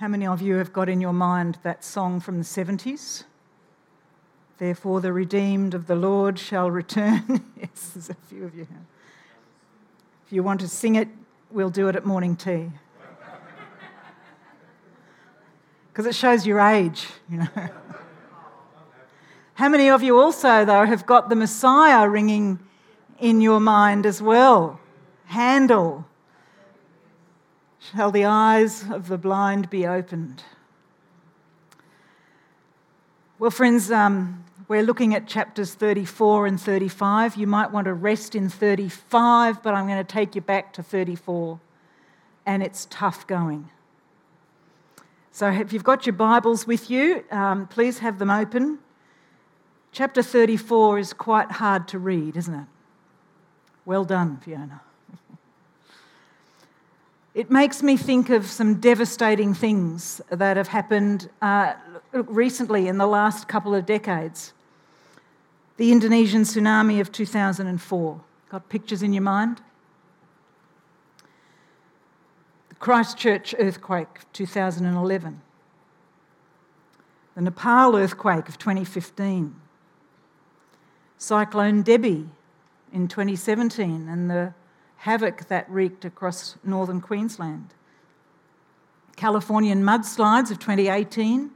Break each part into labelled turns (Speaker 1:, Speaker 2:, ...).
Speaker 1: How many of you have got in your mind that song from the 70s? Therefore, the redeemed of the Lord shall return. yes, there's a few of you. If you want to sing it, we'll do it at morning tea. Because it shows your age, you know. How many of you also, though, have got the Messiah ringing in your mind as well? Handel. Shall the eyes of the blind be opened? Well, friends, um, we're looking at chapters 34 and 35. You might want to rest in 35, but I'm going to take you back to 34. And it's tough going. So, if you've got your Bibles with you, um, please have them open. Chapter 34 is quite hard to read, isn't it? Well done, Fiona. It makes me think of some devastating things that have happened uh, recently in the last couple of decades. The Indonesian tsunami of 2004. Got pictures in your mind? The Christchurch earthquake 2011. The Nepal earthquake of 2015. Cyclone Debbie in 2017 and the havoc that wreaked across northern Queensland. Californian mudslides of 2018.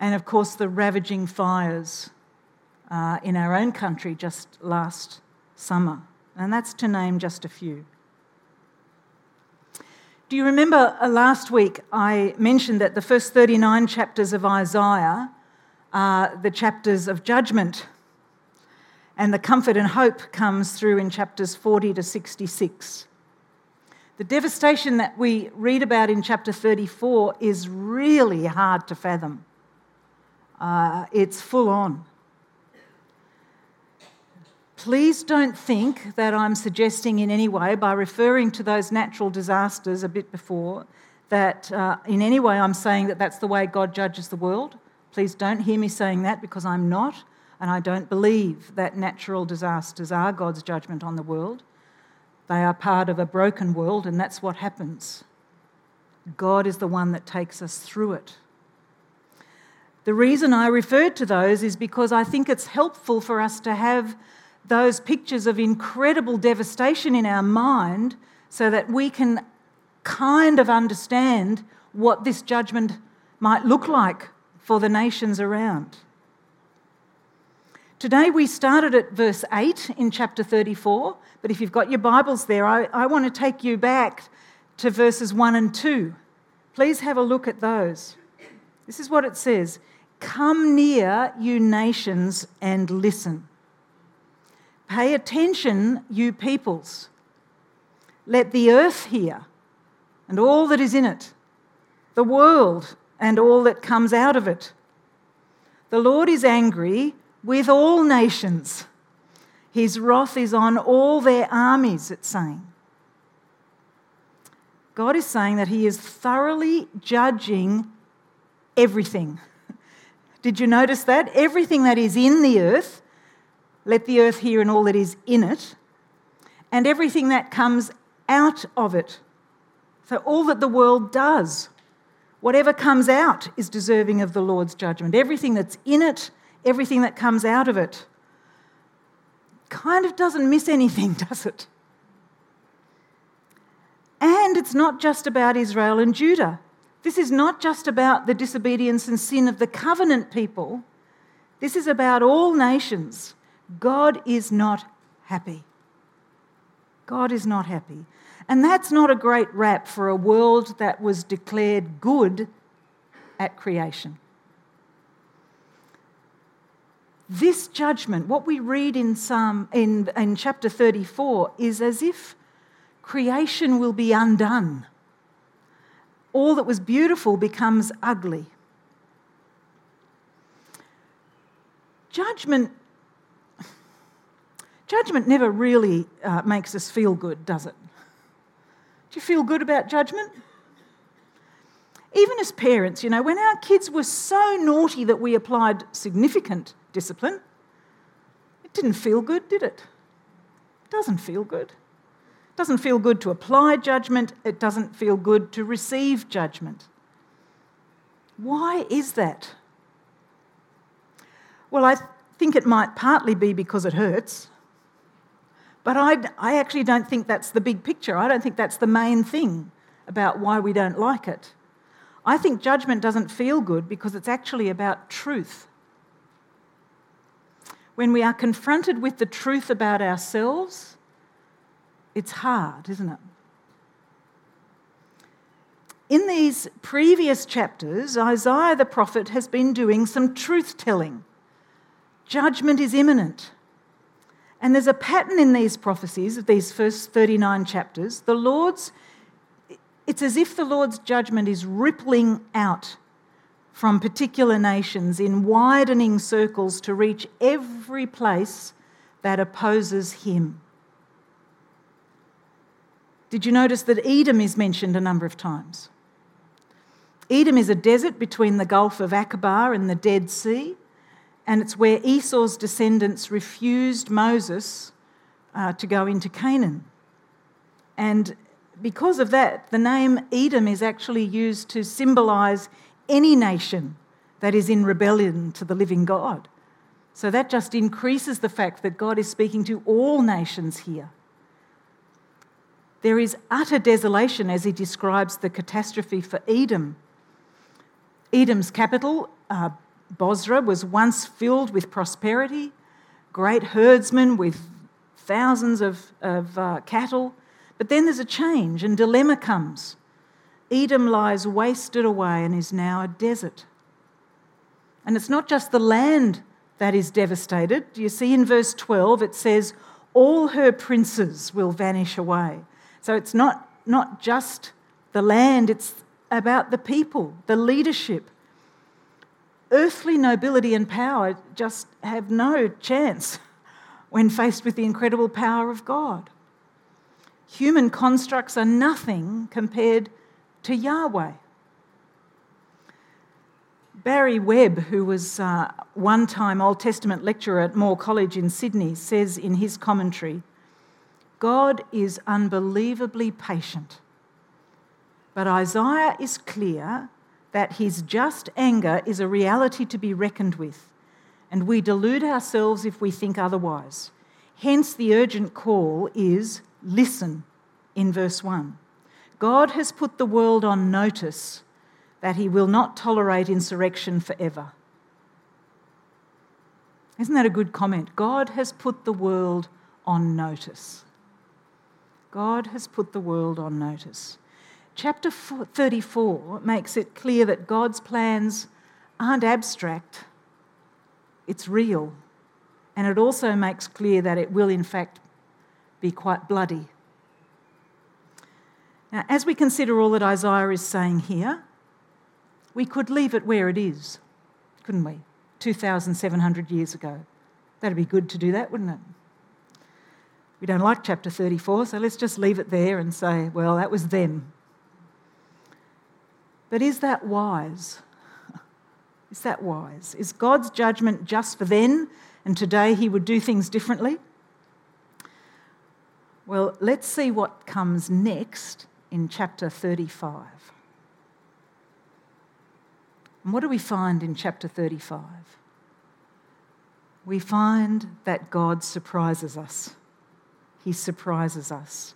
Speaker 1: And of course, the ravaging fires uh, in our own country just last summer. And that's to name just a few. Do you remember uh, last week I mentioned that the first 39 chapters of Isaiah are the chapters of judgment. And the comfort and hope comes through in chapters 40 to 66. The devastation that we read about in chapter 34 is really hard to fathom. Uh, it's full on. Please don't think that I'm suggesting in any way, by referring to those natural disasters a bit before, that uh, in any way I'm saying that that's the way God judges the world. Please don't hear me saying that because I'm not, and I don't believe that natural disasters are God's judgment on the world. They are part of a broken world, and that's what happens. God is the one that takes us through it. The reason I referred to those is because I think it's helpful for us to have those pictures of incredible devastation in our mind so that we can kind of understand what this judgment might look like for the nations around. Today we started at verse 8 in chapter 34, but if you've got your Bibles there, I, I want to take you back to verses 1 and 2. Please have a look at those. This is what it says Come near, you nations, and listen. Pay attention, you peoples. Let the earth hear, and all that is in it, the world and all that comes out of it. The Lord is angry with all nations. His wrath is on all their armies, it's saying. God is saying that He is thoroughly judging everything. Did you notice that? Everything that is in the earth, let the earth hear and all that is in it, and everything that comes out of it. So, all that the world does. Whatever comes out is deserving of the Lord's judgment. Everything that's in it, everything that comes out of it, kind of doesn't miss anything, does it? And it's not just about Israel and Judah. This is not just about the disobedience and sin of the covenant people. This is about all nations. God is not happy. God is not happy. And that's not a great rap for a world that was declared good at creation. This judgment, what we read in, Psalm, in, in chapter 34, is as if creation will be undone. All that was beautiful becomes ugly. Judgment, judgment never really uh, makes us feel good, does it? Do you feel good about judgment? Even as parents, you know, when our kids were so naughty that we applied significant discipline, it didn't feel good, did it? It doesn't feel good. It doesn't feel good to apply judgment, it doesn't feel good to receive judgment. Why is that? Well, I think it might partly be because it hurts. But I, I actually don't think that's the big picture. I don't think that's the main thing about why we don't like it. I think judgment doesn't feel good because it's actually about truth. When we are confronted with the truth about ourselves, it's hard, isn't it? In these previous chapters, Isaiah the prophet has been doing some truth telling. Judgment is imminent. And there's a pattern in these prophecies of these first 39 chapters. The Lord's, it's as if the Lord's judgment is rippling out from particular nations in widening circles to reach every place that opposes him. Did you notice that Edom is mentioned a number of times? Edom is a desert between the Gulf of Aqaba and the Dead Sea and it's where Esau's descendants refused Moses uh, to go into Canaan. And because of that, the name Edom is actually used to symbolize any nation that is in rebellion to the living God. So that just increases the fact that God is speaking to all nations here. There is utter desolation as he describes the catastrophe for Edom. Edom's capital, uh, Bozrah was once filled with prosperity, great herdsmen with thousands of, of uh, cattle. But then there's a change, and dilemma comes. Edom lies wasted away and is now a desert. And it's not just the land that is devastated. You see in verse 12, it says, All her princes will vanish away. So it's not, not just the land, it's about the people, the leadership, earthly nobility and power just have no chance when faced with the incredible power of God. Human constructs are nothing compared to Yahweh. Barry Webb, who was uh, one time Old Testament lecturer at Moore College in Sydney, says in his commentary God is unbelievably patient. But Isaiah is clear that his just anger is a reality to be reckoned with, and we delude ourselves if we think otherwise. Hence, the urgent call is listen in verse 1. God has put the world on notice that he will not tolerate insurrection forever. Isn't that a good comment? God has put the world on notice. God has put the world on notice. Chapter 34 makes it clear that God's plans aren't abstract, it's real. And it also makes clear that it will, in fact, be quite bloody. Now, as we consider all that Isaiah is saying here, we could leave it where it is, couldn't we? 2,700 years ago. That'd be good to do that, wouldn't it? We don't like chapter 34, so let's just leave it there and say, well, that was them. But is that wise? Is that wise? Is God's judgment just for then and today he would do things differently? Well, let's see what comes next in chapter 35. And what do we find in chapter 35? We find that God surprises us. He surprises us.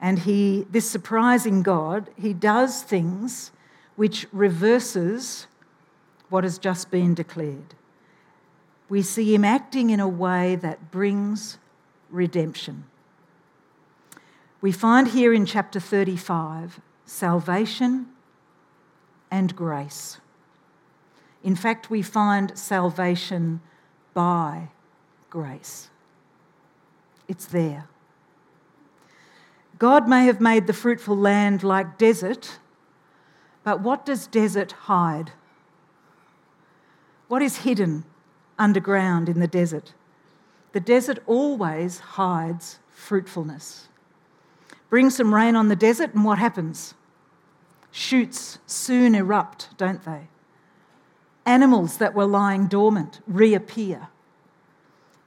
Speaker 1: And he, this surprising God, he does things which reverses what has just been declared. We see him acting in a way that brings redemption. We find here in chapter 35 salvation and grace. In fact, we find salvation by grace. It's there. God may have made the fruitful land like desert but what does desert hide? What is hidden underground in the desert? The desert always hides fruitfulness. Bring some rain on the desert, and what happens? Shoots soon erupt, don't they? Animals that were lying dormant reappear.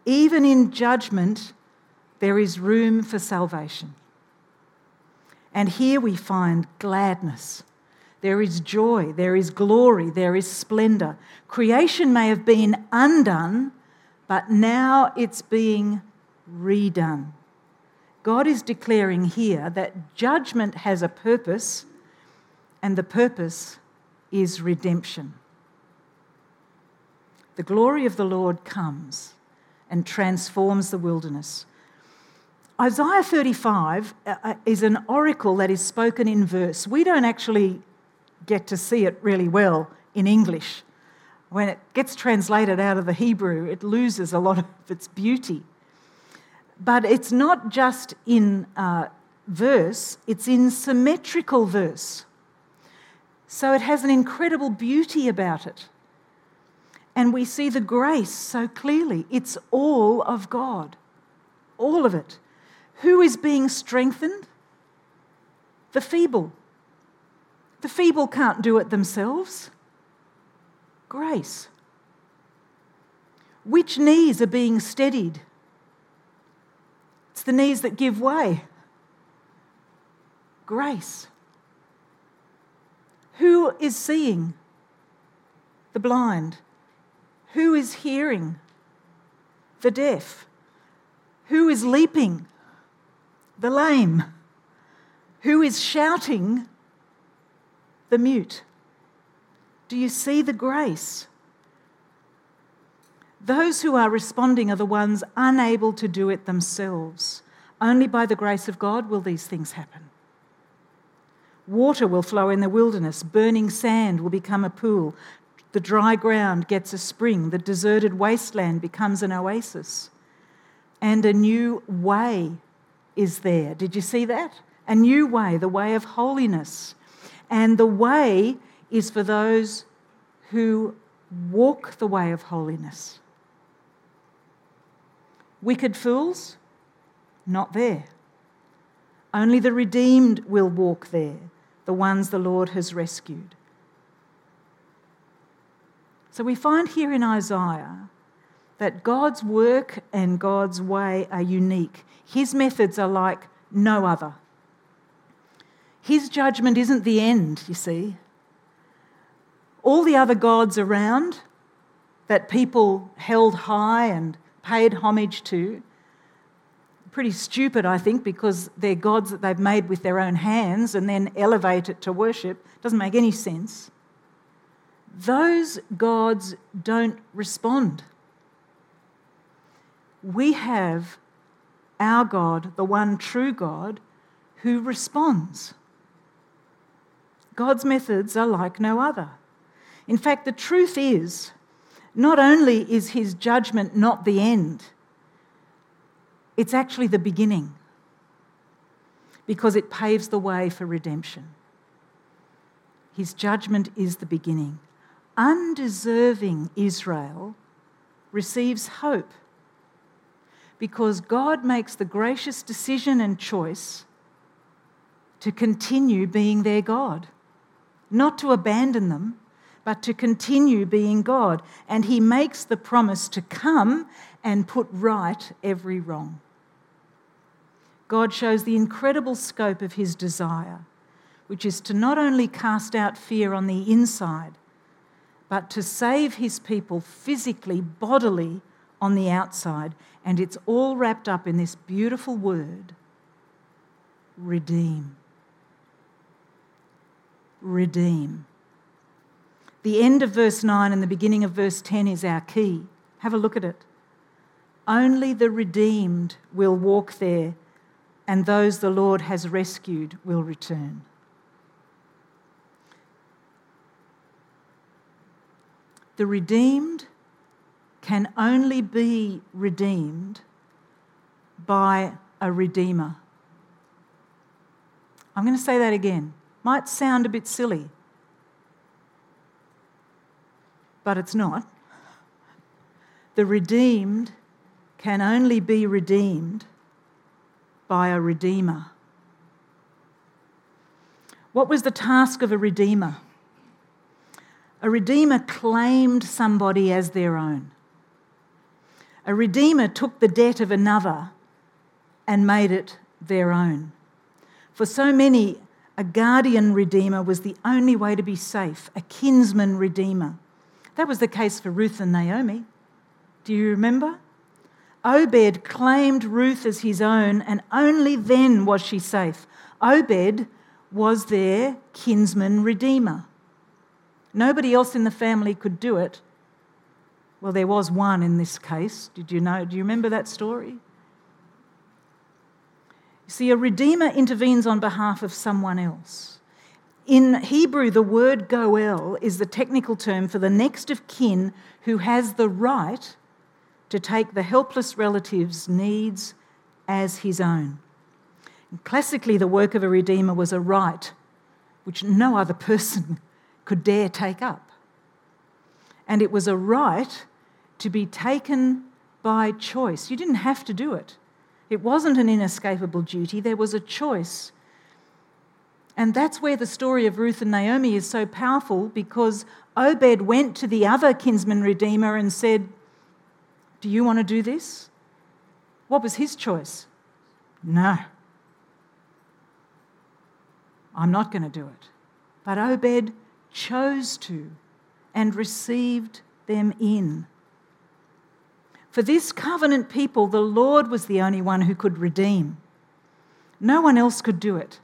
Speaker 1: Even in judgment, there is room for salvation. And here we find gladness. There is joy, there is glory, there is splendor. Creation may have been undone, but now it's being redone. God is declaring here that judgment has a purpose, and the purpose is redemption. The glory of the Lord comes and transforms the wilderness. Isaiah 35 uh, uh, is an oracle that is spoken in verse. We don't actually get to see it really well in English. When it gets translated out of the Hebrew, it loses a lot of its beauty. But it's not just in uh, verse, it's in symmetrical verse. So it has an incredible beauty about it. And we see the grace so clearly. It's all of God, all of it. Who is being strengthened? The feeble. The feeble can't do it themselves. Grace. Which knees are being steadied? It's the knees that give way. Grace. Who is seeing? The blind. Who is hearing? The deaf. Who is leaping? The lame. Who is shouting? The mute. Do you see the grace? Those who are responding are the ones unable to do it themselves. Only by the grace of God will these things happen. Water will flow in the wilderness, burning sand will become a pool, the dry ground gets a spring, the deserted wasteland becomes an oasis, and a new way is there. Did you see that? A new way, the way of holiness. And the way is for those who walk the way of holiness. Wicked fools, not there. Only the redeemed will walk there, the ones the Lord has rescued. So we find here in Isaiah that God's work and God's way are unique. His methods are like no other. His judgment isn't the end, you see. All the other gods around that people held high and paid homage to. Pretty stupid, I think, because they're gods that they've made with their own hands and then elevate it to worship. Doesn't make any sense. Those gods don't respond. We have our God, the one true God, who responds. God's methods are like no other. In fact, the truth is not only is his judgment not the end, it's actually the beginning because it paves the way for redemption. His judgment is the beginning. Undeserving Israel receives hope because God makes the gracious decision and choice to continue being their God, not to abandon them, but to continue being God. And he makes the promise to come and put right every wrong. God shows the incredible scope of his desire, which is to not only cast out fear on the inside, but to save his people physically, bodily on the outside. And it's all wrapped up in this beautiful word redeem. Redeem. The end of verse 9 and the beginning of verse 10 is our key. Have a look at it. Only the redeemed will walk there, and those the Lord has rescued will return. The redeemed can only be redeemed by a redeemer. I'm going to say that again. Might sound a bit silly, but it's not. The redeemed can only be redeemed by a redeemer. What was the task of a redeemer? A redeemer claimed somebody as their own. A redeemer took the debt of another and made it their own. For so many, a guardian redeemer was the only way to be safe, a kinsman redeemer. That was the case for Ruth and Naomi. Do you remember? Obed claimed Ruth as his own, and only then was she safe. Obed was their kinsman redeemer. Nobody else in the family could do it. Well, there was one in this case. Did you know? Do you remember that story? You see, a redeemer intervenes on behalf of someone else. In Hebrew, the word goel is the technical term for the next of kin who has the right to take the helpless relative's needs as his own. Classically, the work of a redeemer was a right which no other person could dare take up. And it was a right to be taken by choice. You didn't have to do it, it wasn't an inescapable duty, there was a choice. And that's where the story of Ruth and Naomi is so powerful because Obed went to the other kinsman redeemer and said, Do you want to do this? What was his choice? No. I'm not going to do it. But Obed chose to and received them in. For this covenant people, the Lord was the only one who could redeem. No one else could do it.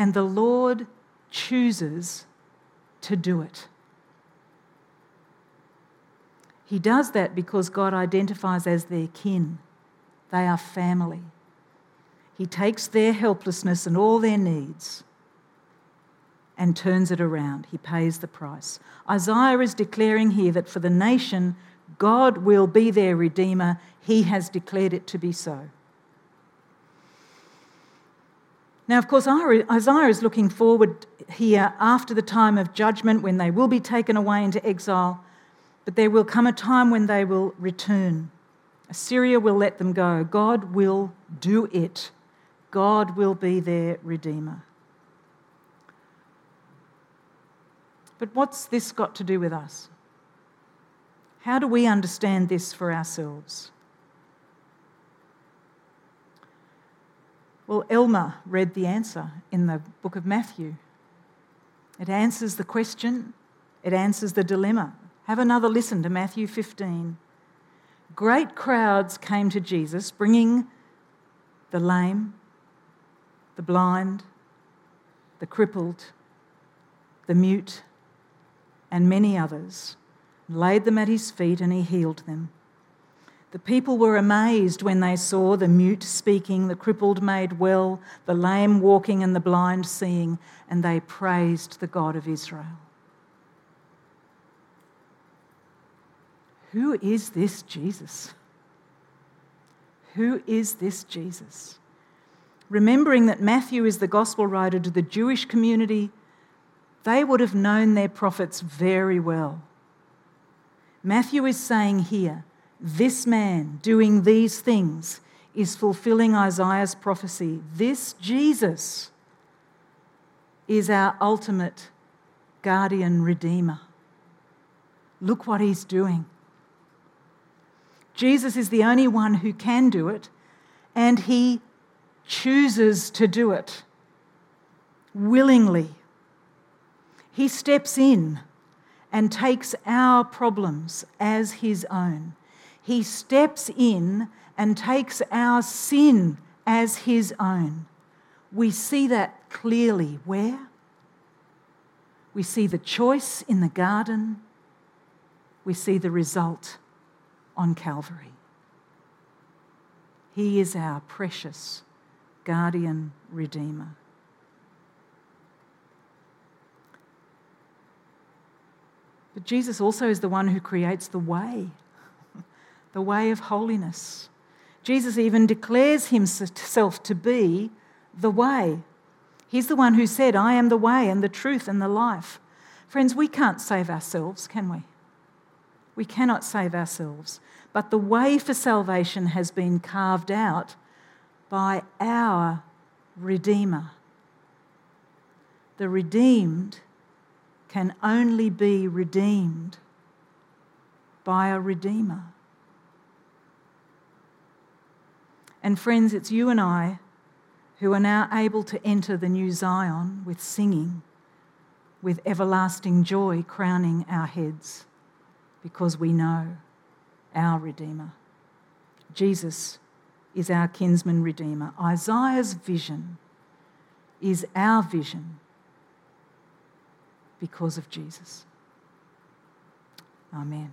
Speaker 1: And the Lord chooses to do it. He does that because God identifies as their kin. They are family. He takes their helplessness and all their needs and turns it around. He pays the price. Isaiah is declaring here that for the nation, God will be their Redeemer. He has declared it to be so. Now, of course, Isaiah is looking forward here after the time of judgment when they will be taken away into exile, but there will come a time when they will return. Assyria will let them go. God will do it. God will be their Redeemer. But what's this got to do with us? How do we understand this for ourselves? Well, Elmer read the answer in the book of Matthew. It answers the question, it answers the dilemma. Have another listen to Matthew 15. Great crowds came to Jesus, bringing the lame, the blind, the crippled, the mute, and many others, laid them at his feet, and he healed them. The people were amazed when they saw the mute speaking, the crippled made well, the lame walking, and the blind seeing, and they praised the God of Israel. Who is this Jesus? Who is this Jesus? remembering that Matthew is the gospel writer to the Jewish community, they would have known their prophets very well. Matthew is saying here, this man doing these things is fulfilling Isaiah's prophecy. This Jesus is our ultimate guardian redeemer. Look what he's doing. Jesus is the only one who can do it, and he chooses to do it willingly. He steps in and takes our problems as his own. He steps in and takes our sin as his own. We see that clearly. Where? We see the choice in the garden. We see the result on Calvary. He is our precious guardian redeemer. But Jesus also is the one who creates the way, the way of holiness. Jesus even declares himself to be the way. He's the one who said, I am the way and the truth and the life. Friends, we can't save ourselves, can we? We cannot save ourselves. But the way for salvation has been carved out by our Redeemer. The redeemed can only be redeemed by a Redeemer. And friends, it's you and I who are now able to enter the new Zion with singing, with everlasting joy crowning our heads, because we know our Redeemer. Jesus is our kinsman Redeemer. Isaiah's vision is our vision because of Jesus. Amen.